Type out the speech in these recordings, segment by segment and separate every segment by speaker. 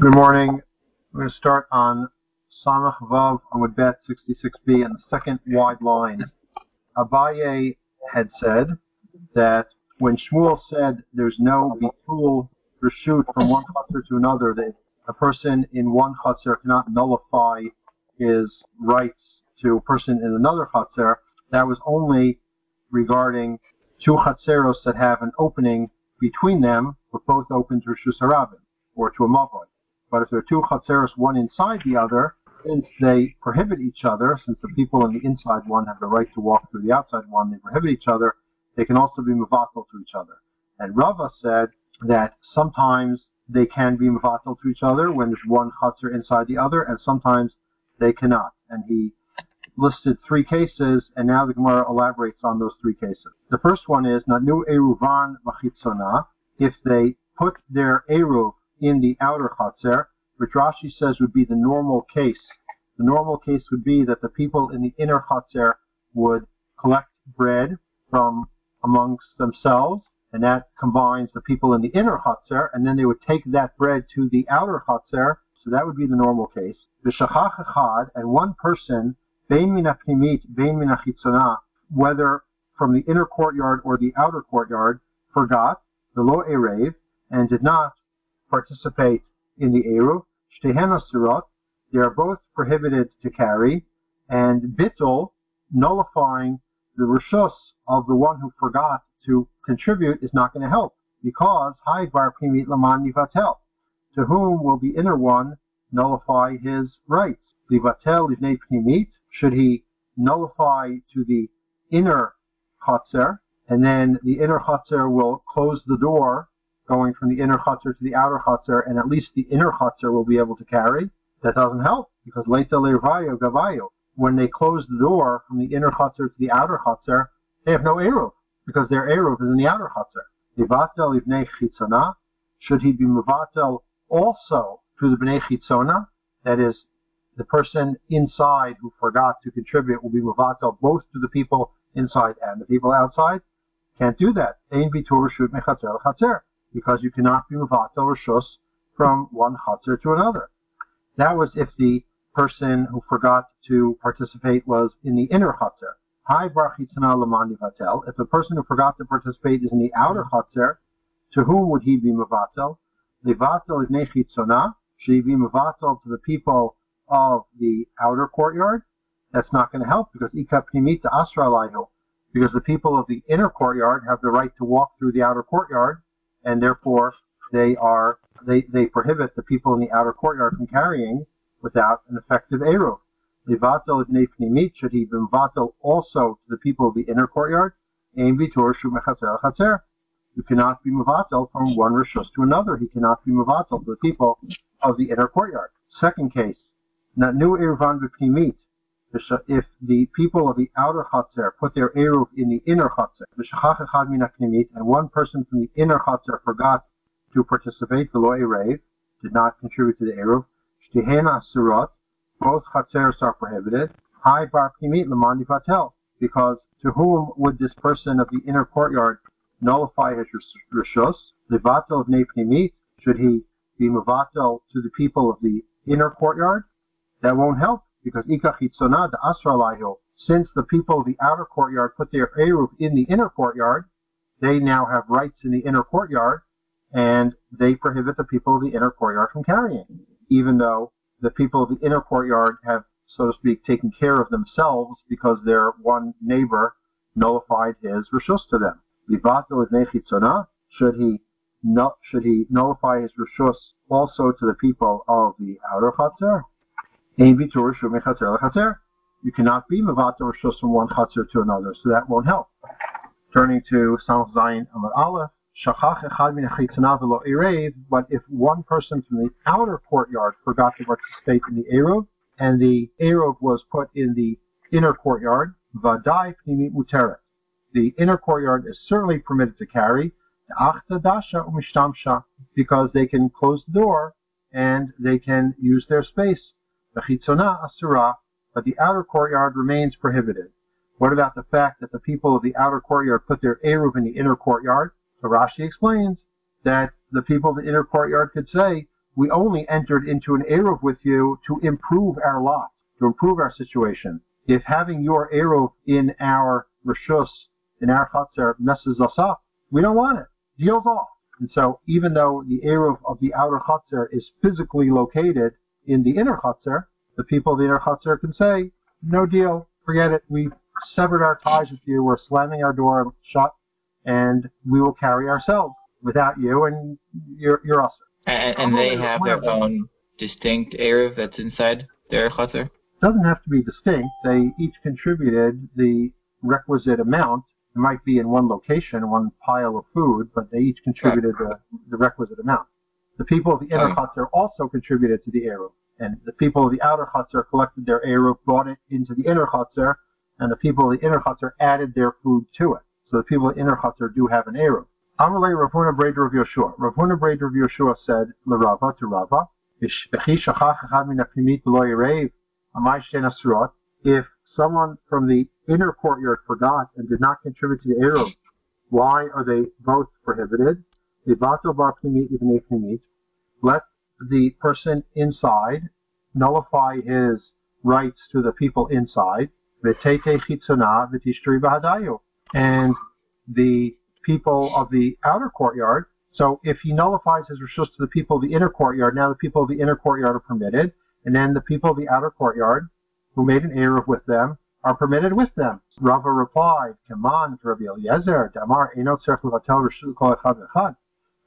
Speaker 1: Good morning. We're going to start on Samach Vav Amud Bet 66b and the second wide line. Abaye had said that when Shmuel said there's no bitul reshut from one chutzner to another, that a person in one chutzner cannot nullify his rights to a person in another chutzner, that was only regarding two chutzneros that have an opening between them, but both open to Rishus or to a Mavoi. But if there are two chutzneros, one inside the other, since they prohibit each other, since the people in the inside one have the right to walk through the outside one, they prohibit each other, they can also be mavatal to each other. And Rava said that sometimes they can be mavatal to each other when there's one chutzner inside the other, and sometimes they cannot. And he listed three cases, and now the Gemara elaborates on those three cases. The first one is Nanu Eruvan Machitzona, if they put their Eruv in the outer Chatzer, which Rashi says would be the normal case. The normal case would be that the people in the inner Chatzer would collect bread from amongst themselves, and that combines the people in the inner Chatzer, and then they would take that bread to the outer Chatzer, so that would be the normal case. The Shachach and one person Bein min bein min whether from the inner courtyard or the outer courtyard, forgot the lo erev and did not participate in the eruv. Shtehen asurot, they are both prohibited to carry, and bittul, nullifying the rishus of the one who forgot to contribute is not going to help because haidvar primit laman nivatel, to whom will the inner one nullify his rights? Livatel livnei primit, should he nullify to the inner chutzner, and then the inner chutzner will close the door going from the inner chutzner to the outer chutzner, and at least the inner chutzner will be able to carry. That doesn't help because leita levayo gavayo. When they close the door from the inner chutzner to the outer chutzner, they have no eruv because their eruv is in the outer chutzner. Livatel ibnei chitzona. Should he be muvatel also to the bnei chitzona? That is the person inside who forgot to contribute will be muvatal both to the people inside and the people outside. Can't do that. Ein bitur reshut mechatzer chatzer because you cannot be muvatal reshus from one chatzer to another. That was if the person who forgot to participate was in the inner chatzer. Hi barchitzana lamani vatel. If the person who forgot to participate is in the outer chatzer, to whom would he be muvatal? Levatel is nechitzona. Should he be muvatal to the people of the outer courtyard, that's not going to help because ika pnimita asra because the people of the inner courtyard have the right to walk through the outer courtyard, and therefore they are they, they prohibit the people in the outer courtyard from carrying without an effective eruv. Livato pnimit should he vato also to the people of the inner courtyard. Aim vitor chatzer. You cannot be muvatel from one rishus to another. He cannot be muvatel to the people of the inner courtyard. Second case, Natnu Irvan B'Pnimit, if the people of the outer Chatzar put their Eruv in the inner Chatzar, and one person from the inner Chatzar forgot to participate, the Erev, did not contribute to the Eruv, Shtihena Surot, both Chatzars are prohibited, Hai Bar Pnimit Lamandi Patel, because to whom would this person of the inner courtyard nullify his Rishus? Levato of Pnimit, should he be Mavato to the people of the inner courtyard? that won't help because ikachitzonah asra since the people of the outer courtyard put their eruv in the inner courtyard, they now have rights in the inner courtyard, and they prohibit the people of the inner courtyard from carrying, even though the people of the inner courtyard have, so to speak, taken care of themselves because their one neighbor nullified his rishus to them. Is should he should he nullify his rishus also to the people of the outer chatzar? You cannot be Mavato or Shus from one Chatzar to another, so that won't help. Turning to Samach Zayin Amud Aleph, Shachach Echad Min Velo Erev, but if one person from the outer courtyard forgot to participate in the Erev, and the Erev was put in the inner courtyard, Vadai Pnimi Muteret. The inner courtyard is certainly permitted to carry, because they can close the door and they can use their space the chitzona asura, but the outer courtyard remains prohibited. What about the fact that the people of the outer courtyard put their eruv in the inner courtyard? So Rashi explains that the people of the inner courtyard could say, we only entered into an Eruv with you to improve our lot, to improve our situation. If having your Eruv in our Rishus, in our Chatzar, messes us up, we don't want it. Deal's off. And so even though the Eruv of the outer Chatzar is physically located in the inner Chatzar, the people of the inner Chatzar can say, no deal, forget it, we've severed our ties with you, we're slamming our door shut, and we will carry ourselves without you, and you're, you're us.
Speaker 2: And, and they have their own distinct Eruv that's inside their Chatzar?
Speaker 1: doesn't have to be distinct. They each contributed the requisite amount. It might be in one location, one pile of food, but they each contributed the, the requisite amount. The people of the inner Chatzar also contributed to the Eruv. And the people of the outer Chatzar collected their Eruv, brought it into the inner Chatzar, and the people of the inner Chatzar added their food to it. So the people of the inner Chatzar do have an Eruv. Amalei Rav Huna Breder of Yeshua. Rav Huna Breder of Yeshua said, L'Rava to Rava, if someone from the inner courtyard forgot and did not contribute to the Eruv, why are they both prohibited? Let the person inside nullify his rights to the people inside. And the people of the outer courtyard. So if he nullifies his rishus to the people of the inner courtyard, now the people of the inner courtyard are permitted, and then the people of the outer courtyard, who made an Eruv with them, are permitted with them. Rava replied, Kaman Rabbi Eliezer, Damar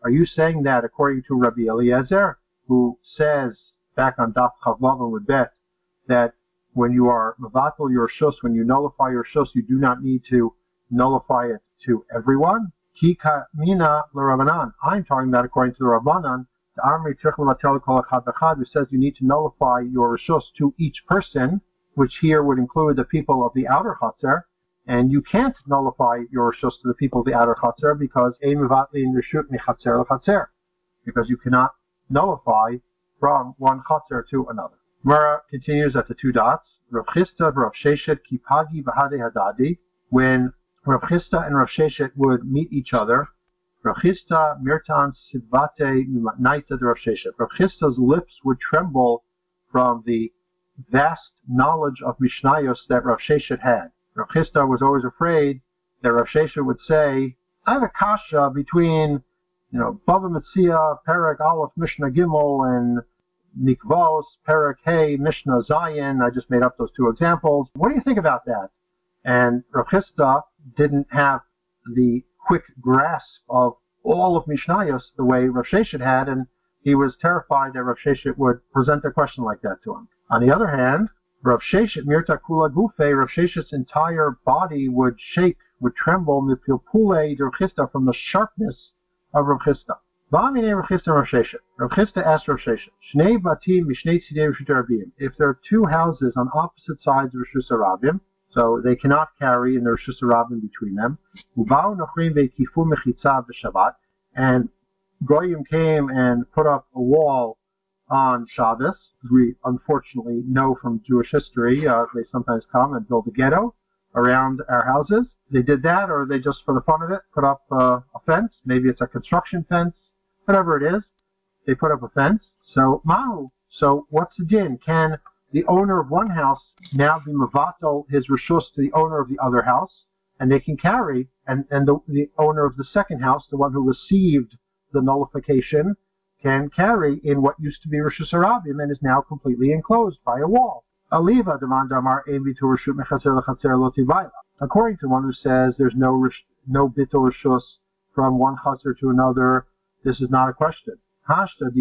Speaker 1: Are you saying that according to Rabbi Eliezer, who says back on Daf Chavlav would bet that when you are mavatal your shus, when you nullify your shus, you do not need to nullify it to everyone. Kika mina l'Rabbanan. I'm talking about according to the Rabbanan, the Amri who says you need to nullify your rishus to each person, which here would include the people of the outer chatzar, and you can't nullify your rishus to the people of the outer chatzar because ein mevatlin rishut mechatzer lechatzer, because you cannot nullify from one chatzar to another. Mara continues at the two dots. Rav Chisda, Rav Sheshet, Kipagi, Bahade Hadadi. When Rav Chisda and Rav Sheshet would meet each other. Rav Chisda mirtan sivate naita Rav Sheshet. Rav Chisda's lips would tremble from the vast knowledge of Mishnayos that Rav Sheshet had. Rav Chisda was always afraid that Rav Sheshet would say, I have a kasha between, you know, Bava Metzia, Perek Aleph, Mishnah Gimel, and Mikvos, Perek Hey, Mishnah Zayin. I just made up those two examples. What do you think about that? And Rav Chisda didn't have the quick grasp of all of Mishnayos the way Rav Sheshet had, and he was terrified that Rav Sheshet would present a question like that to him. On the other hand, Rav Sheshet, Mirta Kula Gufe, Rav Sheshet's entire body would shake, would tremble, Mipilpule Rav Chisda from the sharpness of Rav Chisda. Rav Chisda Rav Sheshet. Rav Chisda asked Rav Sheshet, Shnei Batim Mishnei Tzidei Rishut If there are two houses on opposite sides of Rishus Arabim, so they cannot carry in their Shusarabim between them. And Goyim came and put up a wall on Shabbos. We unfortunately know from Jewish history uh, they sometimes come and build a ghetto around our houses. They did that, or they just, for the fun of it, put up uh, a fence. Maybe it's a construction fence, whatever it is. They put up a fence. So Mahu. So what's the din? Can the owner of one house now be mavatal his rishus to the owner of the other house, and they can carry, and, and the, the owner of the second house, the one who received the nullification, can carry in what used to be Rishus Harabim and is now completely enclosed by a wall. Aliva demandamar According to one who says there's no no bitul rishus from one chatzer to another, this is not a question. Hashta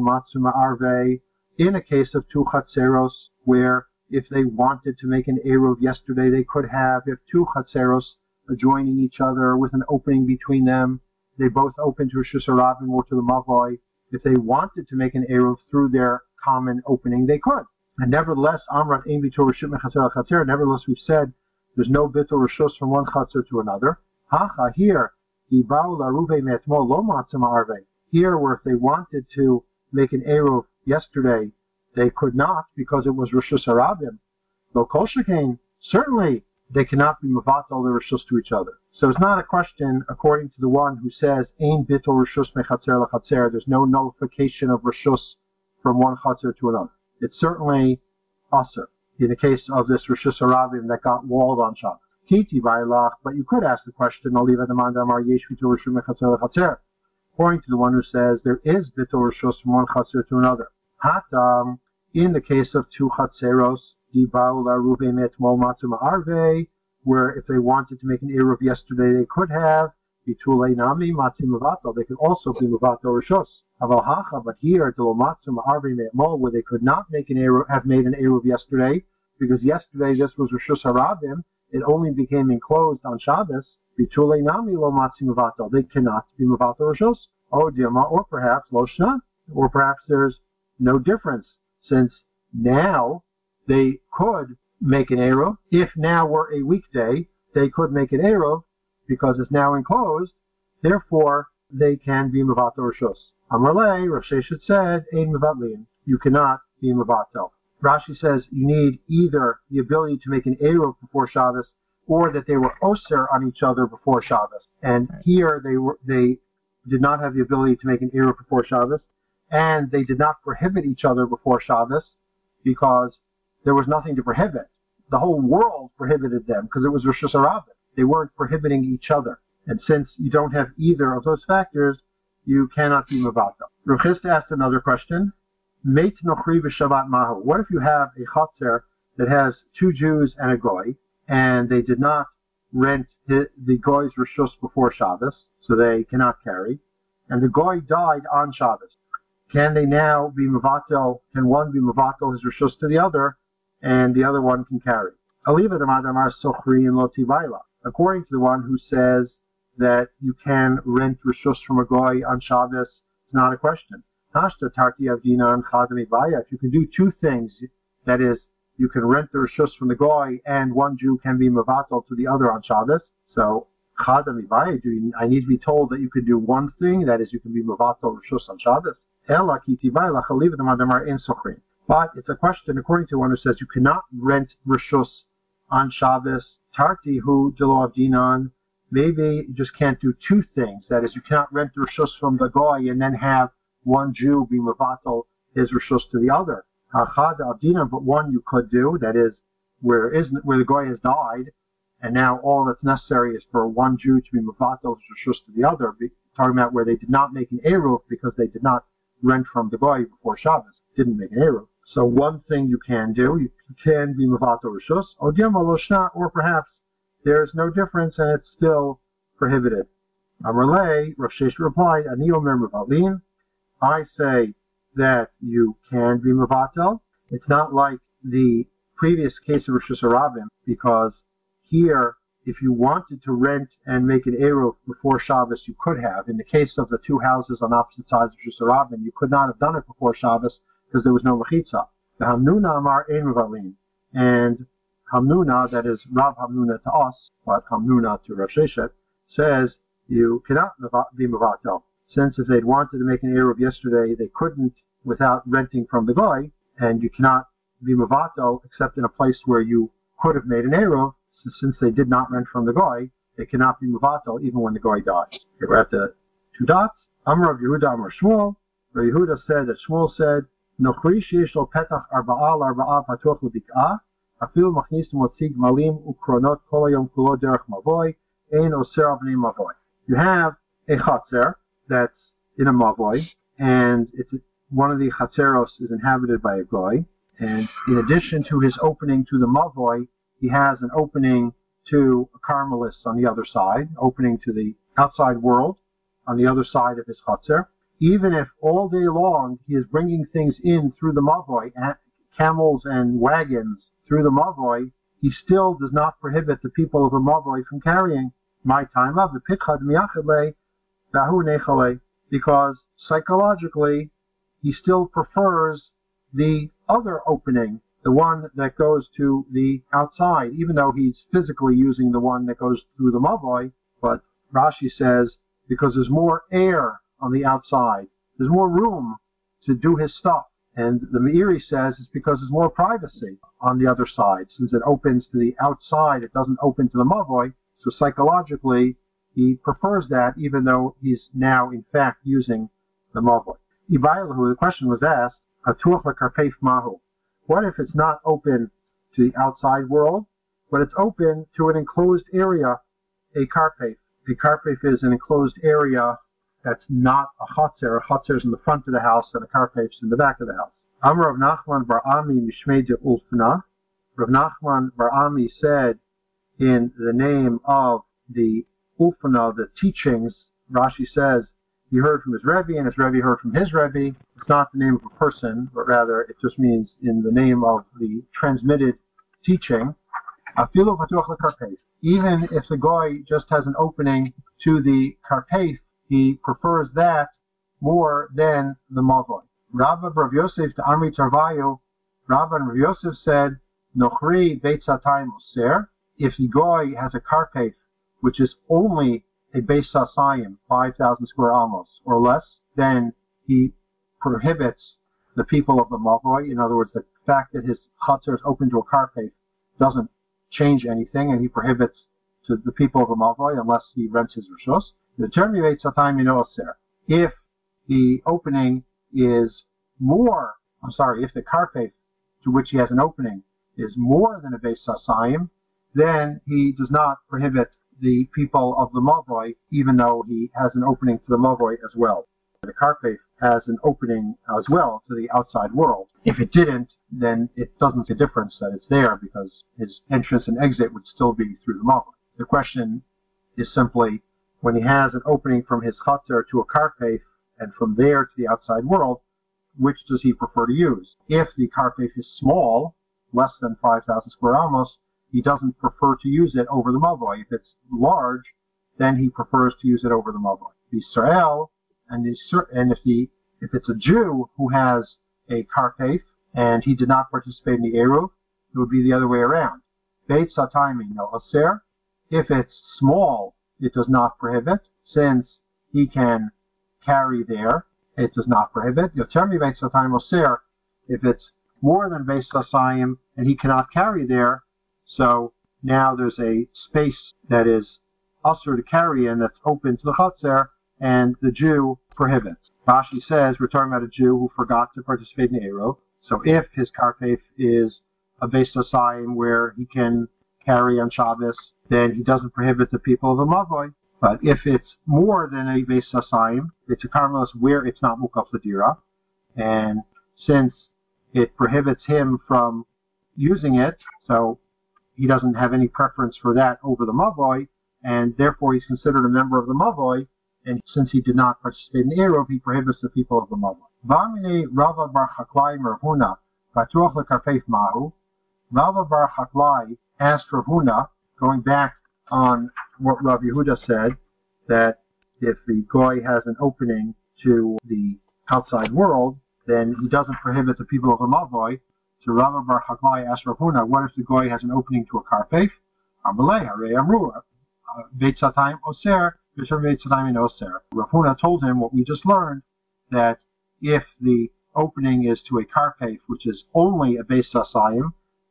Speaker 1: matsuma arve in a case of two chatzeros, where if they wanted to make an Eruv yesterday, they could have. If two chatzeros adjoining each other with an opening between them, they both open to Rishus Harabim or to the Mavoi. If they wanted to make an Eruv through their common opening, they could. And nevertheless, Amrat Ein Bitor Rishut Mechatzer Chatzer, nevertheless we've said there's no Bitor Rishus from one Chatzer to another. Hacha, here, the Baul Aruve Metmo Lo Arve. Here, where if they wanted to make an Eruv yesterday, they could not because it was Rishus Harabim. Lo Kol Certainly, they cannot be Mavatal their Rishus to each other. So it's not a question, according to the one who says, Ein Bittel Rishus Mechatzer Lechatzer, there's no nullification of Rishus from one Chatzer to another. It's certainly Aser, in the case of this Rishus Arabim that got walled on Shabbos. Kiti Vailach, but you could ask the question, Oliva Demanda Amar Yesh Bittel Rishus Mechatzer Lechatzer. According to the one who says there is Bittel Rishus from one Chatzer to another. Hatam, in the case of two Chatzeros, where if they wanted to make an Eruv yesterday, they could have. Bitulei Nami Matzim Mavato, they could also be Mavato Rishos. Aval but here, Dolomatzim Arve Me'mol, where they could not make an Eruv, have made an Eruv yesterday, because yesterday this was Rishos Harabim, it only became enclosed on Shabbos. Bitulei Nami Lo Matzim they cannot be Mavato Rishos. Oh, or perhaps Loshna, or perhaps there's no difference, since now they could make an Eruv. If now were a weekday, they could make an Eruv because it's now enclosed. Therefore, they can be Mavato Rishos. Amarle, Rav Sheshet said, Ein Mavatlin. You cannot be Mavato. Rashi says you need either the ability to make an Eruv before Shabbos or that they were Oser on each other before Shabbos. And here they were, they did not have the ability to make an Eruv before Shabbos and they did not prohibit each other before Shabbos because there was nothing to prohibit. The whole world prohibited them because it was Rishus Harabim. They weren't prohibiting each other. And since you don't have either of those factors, you cannot be Mavata. Ruchist asked another question. Nochri mahu. What if you have a chatzer that has two Jews and a goy, and they did not rent the goy's rishus before Shabbos, so they cannot carry, and the goy died on Shabbos. Can they now be mavatel? Can one be mavatel his rishus to the other, and the other one can carry. According to the one who says that you can rent rishus from a goy on Shabbos, it's not a question. If you can do two things, that is, you can rent the rishus from the goy, and one Jew can be mavatal to the other on Shabbos. So I need to be told that you can do one thing, that is, you can be mavatal rishus on Shabbos. But it's a question, according to one who says you cannot rent Rishus on Shabbos, Tarti hu Dilo Dinan. Maybe you just can't do two things. That is, you cannot rent Rishus from the Goy and then have one Jew be Mavatal his Rishus to the other. Achad al but one you could do, that is, where is where the Goy has died, and now all that's necessary is for one Jew to be Mavatal his Rishus to the other. Talking about where they did not make an Eruv because they did not rent from the Goy before Shabbos, didn't make an Eruv. So one thing you can do, you can be Mavato Rishus, or perhaps there's no difference and it's still prohibited. Amarle, Rav Shesh replied, Ani Omer Mavalin, I say that you can be Mavato. It's not like the previous case of Rishus Harabim, because here, if you wanted to rent and make an Eruv before Shabbos, you could have. In the case of the two houses on opposite sides of Rishus Harabim, you could not have done it before Shabbos because there was no mechitza. The Hamnuna Amar Ein Valim. And Hamnuna, that is Rav Hamnuna to us, but Hamnuna to Rav Sheshet, says you cannot be Mavatel. Since if they'd wanted to make an Eruv yesterday, they couldn't without renting from the guy, and you cannot be Mavatel except in a place where you could have made an Eruv, since they did not rent from the guy, they cannot be Mavatel even when the guy dies. Okay, we're at the two dots. Amr of Yehuda Amr Shmuel. Yehuda said that Shmuel said you have a chatzer that's in a mavoy, and it's one of the chatzeros is inhabited by a goy, and in addition to his opening to the mavoy, he has an opening to a carmelis on the other side, opening to the outside world on the other side of his chatzer even if all day long he is bringing things in through the mavoi, uh, camels and wagons through the mavoi, he still does not prohibit the people of the mavoi from carrying my time of the pikhad miyachadle bahu because psychologically he still prefers the other opening, the one that goes to the outside, even though he's physically using the one that goes through the mavoi. But Rashi says because there's more air on the outside. There's more room to do his stuff. And the Meiri says it's because there's more privacy on the other side. Since it opens to the outside, it doesn't open to the Mavoi. So psychologically, he prefers that even though he's now in fact using the Mavoi. Ibailahu, the question was asked, Mahu. What if it's not open to the outside world, but it's open to an enclosed area, a karpef? A karpef is an enclosed area that's not a chotzer. A chotzer is in the front of the house and a karpef is in the back of the house. Amr of Nachman Bar Ami Mishmei Ulfna. Rav Nachman Bar Ami said in the name of the Ulfana, the teachings, Rashi says he heard from his Rebbe and his Rebbe heard from his Rebbe. It's not the name of a person, but rather it just means in the name of the transmitted teaching. Even if the guy just has an opening to the karpef, he prefers that more than the mavoi. Rabba Rav Yosef to Amri Tarvayu, and Rav Yosef said, Nochri Beit Satayim if the guy has a karpef, which is only a Beis Sasayim, 5,000 square amos or less, then he prohibits the people of the Mavoi. In other words, the fact that his chutzner is open to a karpef doesn't change anything, and he prohibits to the people of the Mavoi unless he rents his rishos. The term If the opening is more, I'm sorry, if the karpef to which he has an opening is more than a Beis Sasayim, then he does not prohibit the people of the Mavoi, even though he has an opening to the Mavoi as well. The Karpef has an opening as well to the outside world. If it didn't, then it doesn't make a difference that it's there because his entrance and exit would still be through the Mavoi. The question is simply, when he has an opening from his Chatzer to a Karpef and from there to the outside world, which does he prefer to use? If the Karpef is small, less than 5,000 square amos, he doesn't prefer to use it over the Mavoi. If it's large, then he prefers to use it over the Mavoi. The Israel, and, the, and if the if it's a Jew who has a karpef and he did not participate in the Eruv, it would be the other way around. Beit Satayim no Aser. If it's small, it does not prohibit, since he can carry there, it does not prohibit. Yotermi Beit Satayim Aser. If it's more than Satayim and he cannot carry there, so now there's a space that is usher to carry in that's open to the chutzner, and the Jew prohibits. Rashi says we're talking about a Jew who forgot to participate in Eruv. So if his karpef is a Beis where he can carry on Shabbos, then he doesn't prohibit the people of the Mavoi. But if it's more than a Osayim, it's a Carmelis where it's not Mukaf Ladira. And since it prohibits him from using it, so he doesn't have any preference for that over the Mavoi, and therefore he's considered a member of the Mavoi, and since he did not participate in Eruv, he prohibits the people of the Mavoi. Vamine Rava Bar Chaklai Merhuna, Batuach Mahu. Rava Bar Chaklai asked Rav Huna, going back on what Rav Yehuda said, that if the goy has an opening to the outside world, then he doesn't prohibit the people of the Mavoi, so Rava Bar Chaklai asked Rav Huna, what if the goy has an opening to a karpef? Amalei, Hare Amru, Beit Oser, Bishar Beit Satayim Oser. Rav Huna told him what we just learned, that if the opening is to a karpef, which is only a Beit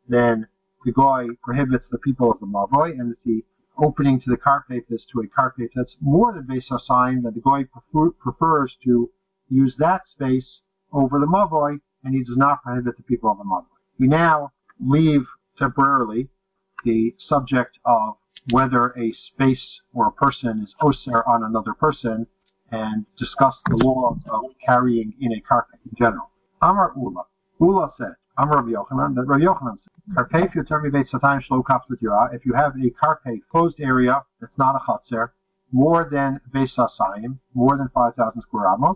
Speaker 1: then the goy prohibits the people of the Mavoi, and the opening to the karpef is to a that's more than Beit sign that the goy prefer, prefers to use that space over the Mavoi, and he does not prohibit the people of the Mavoi. We now leave temporarily the subject of whether a space or a person is oser on another person and discuss the law of carrying in a karpef in general. Amar Ula. Ula said, Amar Rabbi Yochanan, that Rabbi Yochanan said, Karpef yoter beit satayim shlo kapsatira. Uh, if you have a karpef closed area that's not a chotzer, more than beis more than 5,000 square amos,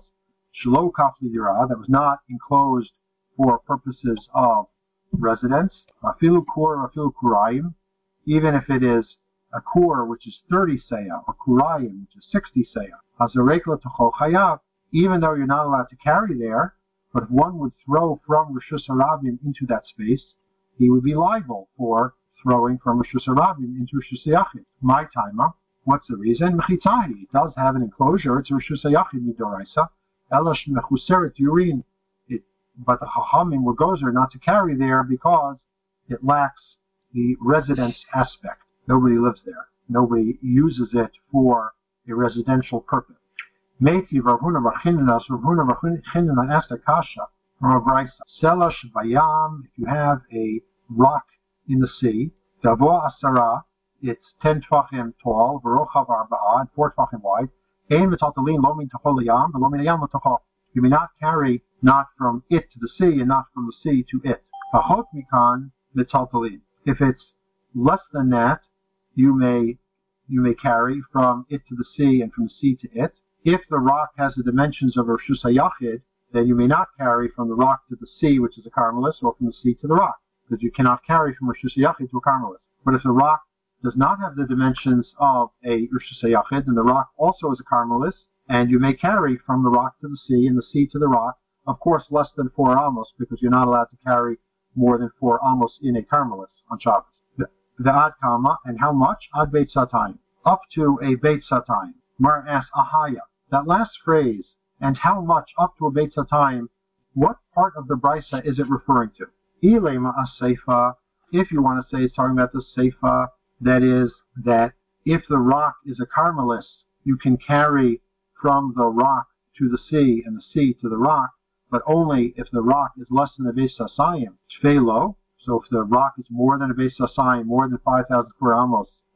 Speaker 1: shlo kapsatira, uh, that was not enclosed for purposes of residence. Afilu kur afilu kurayim, even if it is a kur which is 30 seya, or kurayim which is 60 seya. Hazarekla tochol chayav, even though you're not allowed to carry there, but if one would throw from Rishus Harabim into that space, he would be liable for throwing from Rishus Harabim into Rishus Yachid. My timer. What's the reason? Mechitahi. It does have an enclosure. It's Rishus Yachid midoraisa. Elash mechuseret yurin but the Chachamim were gozer not to carry there because it lacks the residence aspect. Nobody lives there. Nobody uses it for a residential purpose. Meiti Ravuna Vachinina, so Ravuna Vachinina asked Akasha from a brisa. Selash Bayam, if you have a rock in the sea, Davo Asara, it's 10 tvachim tall, Verochav Arba'a, and 4 tvachim wide. Ein Metaltalin Lomin Tachol Yam, Lomin Yam Tachol. You may not carry not from it to the sea and not from the sea to it. Pachot Mikan Metaltalin. If it's less than that, you may you may carry from it to the sea and from the sea to it. If the rock has the dimensions of Rosh Yachid, then you may not carry from the rock to the sea, which is a carmelis, or from the sea to the rock, because you cannot carry from Rosh Yachid to a carmelis. But if the rock does not have the dimensions of a Rosh then the rock also is a carmelis, and you may carry from the rock to the sea and the sea to the rock, of course less than four amos, because you're not allowed to carry more than four amos in a carmelis on Shabbos. The, the ad kama, and how much? Ad beit satayim. Up to a beit satayim. Mar asks ahaya. That last phrase, and how much up to a beit time? what part of the brisa is it referring to? Ilema a if you want to say it's talking about the seifa, that is that if the rock is a carmelis, you can carry from the rock to the sea and the sea to the rock, but only if the rock is less than a base asayim, shvelo. So if the rock is more than a base asayim, more than 5,000 square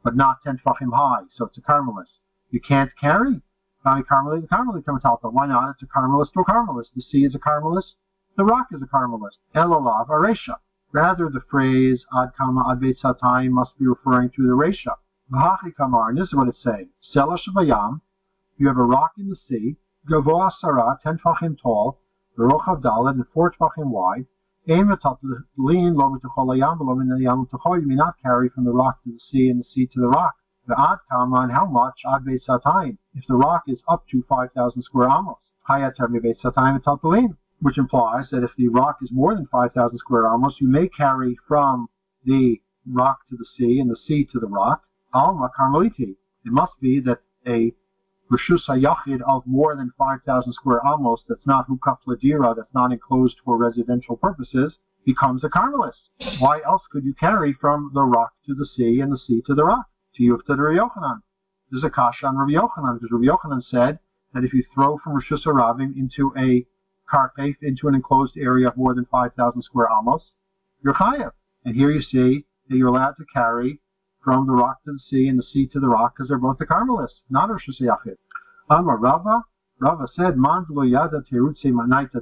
Speaker 1: but not 10 tfachim high, so it's a carmelis. You can't carry Kami Carmelis, the Carmelis Kamatalpa. Why not? It's a Carmelis to a Carmelis. The sea is a Carmelis. The rock is a Carmelis. Elolav Aresha. Rather, the phrase Ad Kama Ad Satayim must be referring to the Resha. Vahachi Kamar, and this is what it's saying. Sela Shavayam, you have a rock in the sea, Gavoa Sarah, 10 tfachim tall, Rochav Dalet, and 4 tfachim wide, Aim lean lo mitacholayam, lo min yam you may not carry from the rock to the sea and the sea to the rock. The kama and how much ad satayim. If the rock is up to 5,000 square amos, hayatar satayim taltalin, which implies that if the rock is more than 5,000 square amos, you may carry from the rock to the sea and the sea to the rock. Alma karmeliti. It must be that a Rishus Yachid of more than 5,000 square amos that's not Hukaf Ladira, that's not enclosed for residential purposes, becomes a Carmelist. Why else could you carry from the rock to the sea and the sea to the rock? To Yufta to Rabbi Yochanan. There's a kasha on Rabbi Yochanan, because Rabbi Yochanan said that if you throw from Rishus Ravim into a karpef, into an enclosed area of more than 5,000 square amos, you're chayav. And here you see that you're allowed to carry from the rock to the sea and the sea to the rock because they're both the Carmelists, not Rosh Yachid. Amar Rava, Rava said, yada manaita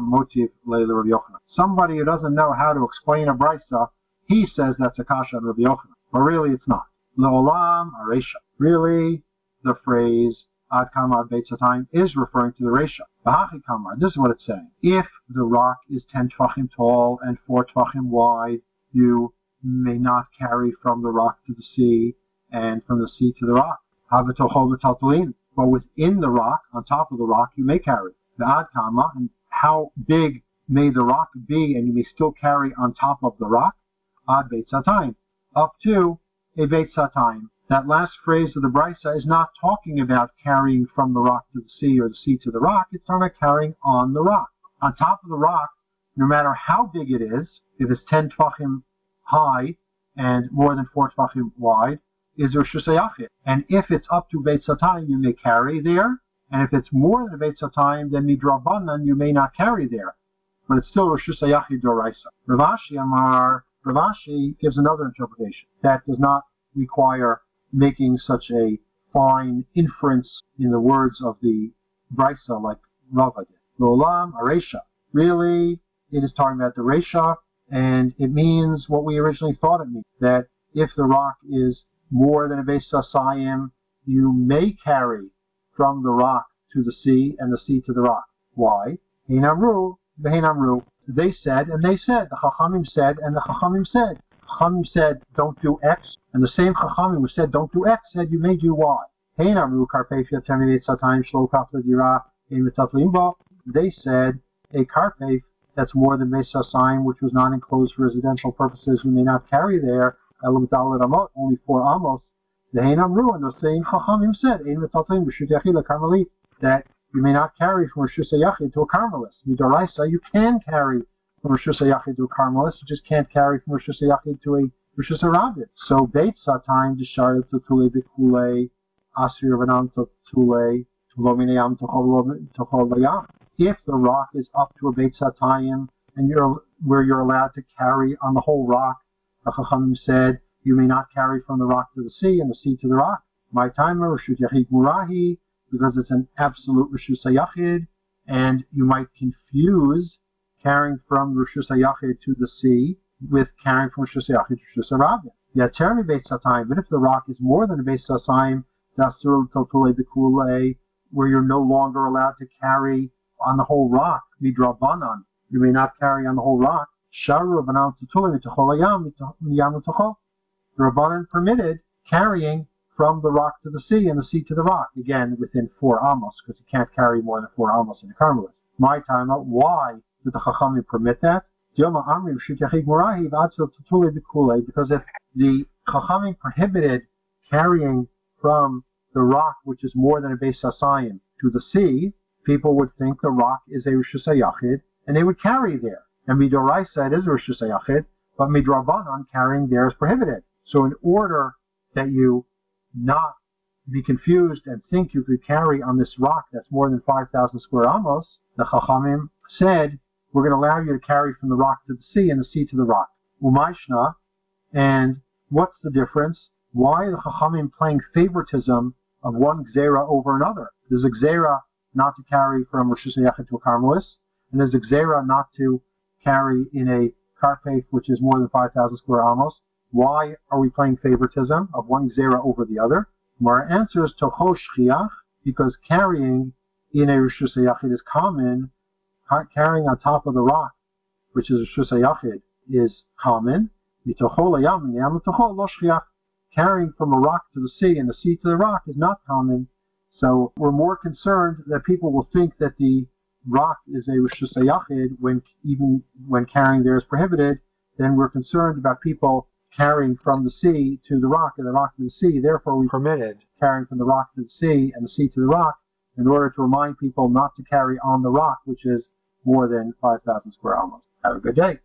Speaker 1: motiv Rabbi Yochanan. Somebody who doesn't know how to explain a brisa, he says that's a kasha on Rabbi Yochanan. But really it's not. Leolam aresha. Really, the phrase ad kamar beit time is referring to the resha. Bahachi kamar, this is what it's saying. If the rock is 10 tvachim tall and 4 tvachim wide, you may not carry from the rock to the sea and from the sea to the rock. But within the rock, on top of the rock, you may carry. The Ad adkama, and how big may the rock be, and you may still carry on top of the rock? Ad beit satayim. Up to satayim. That last phrase of the brisa is not talking about carrying from the rock to the sea or the sea to the rock. It's talking about carrying on the rock. On top of the rock, no matter how big it is, if it's 10 tvachim high and more than four tvachim wide is Rosh. And if it's up to Beit Satayim, you may carry there. And if it's more than Beit Satayim, then Midrabanan, you may not carry there. But it's still Rosh Doraisa. Rav Ashi Amar, Rav Ashi gives another interpretation that does not require making such a fine inference in the words of the Brisa like Rava did. Lolam Aresha. Really, it is talking about the Resha and it means what we originally thought it meant, that if the rock is more than a base sasayim, you may carry from the rock to the sea and the sea to the rock. Why? Hinamru, Hinamru. They said, and they said, the Chachamim said, and the Chachamim said. Chachamim said, don't do X, and the same Chachamim who said, don't do X, said, you may do Y. They said, a Karpef that's more than Mesa sign, which was not enclosed for residential purposes, we may not carry there, only four amos. The Hainam Ru, and the same Chachamim said, that you may not carry from Rosh Yachid to a Carmelist. Midoraisa, you can carry from Rosh Yachid to a Carmelist, you just can't carry from Rosh Yachid to a Rosh Rabbit. So Beit Satayim Deshayel Tutule Bikule Asir Vanan Tutule Tulominayam Tocholayam. If the rock is up to a Beit Satayim and you're where you're allowed to carry on the whole rock, the Chachamim said you may not carry from the rock to the sea and the sea to the rock. My time Rishut Yachid Murahi because it's an absolute Rishus Yachid, and you might confuse carrying from Rishus Yachid to the sea with carrying from Rishus Yachid to Rishus Rabin. Yet Termi Beis Satayim, but if the rock is more than a Beis Satayim, Dasur Totule Bekule, where you're no longer allowed to carry on the whole rock, Midrabanan, you may not carry on the whole rock. Sharu Rabbanan Tutule Mitacholayam Miyam The Rabbanan permitted carrying from the rock to the sea and the sea to the rock. Again, within four amos, because you can't carry more than four amos in the Carmelist. My time why did the Chachamim permit that? Because if the Chachamim prohibited carrying from the rock, which is more than a Beis Sasayim, to the sea, people would think the rock is a Rishus Yachid, and they would carry there. And Midoraisa, it is Rishus Yachid, but Midrabanan, carrying there is prohibited. So in order that you not be confused and think you could carry on this rock that's more than 5,000 square amos, the Chachamim said, we're going to allow you to carry from the rock to the sea and the sea to the rock. Umayshna, and what's the difference? Why the Chachamim playing favoritism of one Gzera over another? There's a Gzera not to carry from Rosh Hashanah to a Carmelis, and there's a Gzera not to carry in a Karpef, which is more than 5,000 square amos. Why are we playing favoritism of one zera over the other? Our answer is toho shchiach, because carrying in a Rishus Yachid is common. Carrying on top of the rock, which is Rishus Yachid, is common. Carrying from a rock to the sea and the sea to the rock is not common. So we're more concerned that people will think that the rock is a Rishus when even when carrying there is prohibited, then we're concerned about people carrying from the sea to the rock and the rock to the sea. Therefore, we permitted carrying from the rock to the sea and the sea to the rock in order to remind people not to carry on the rock, which is more than 5,000 square miles. Have a good day.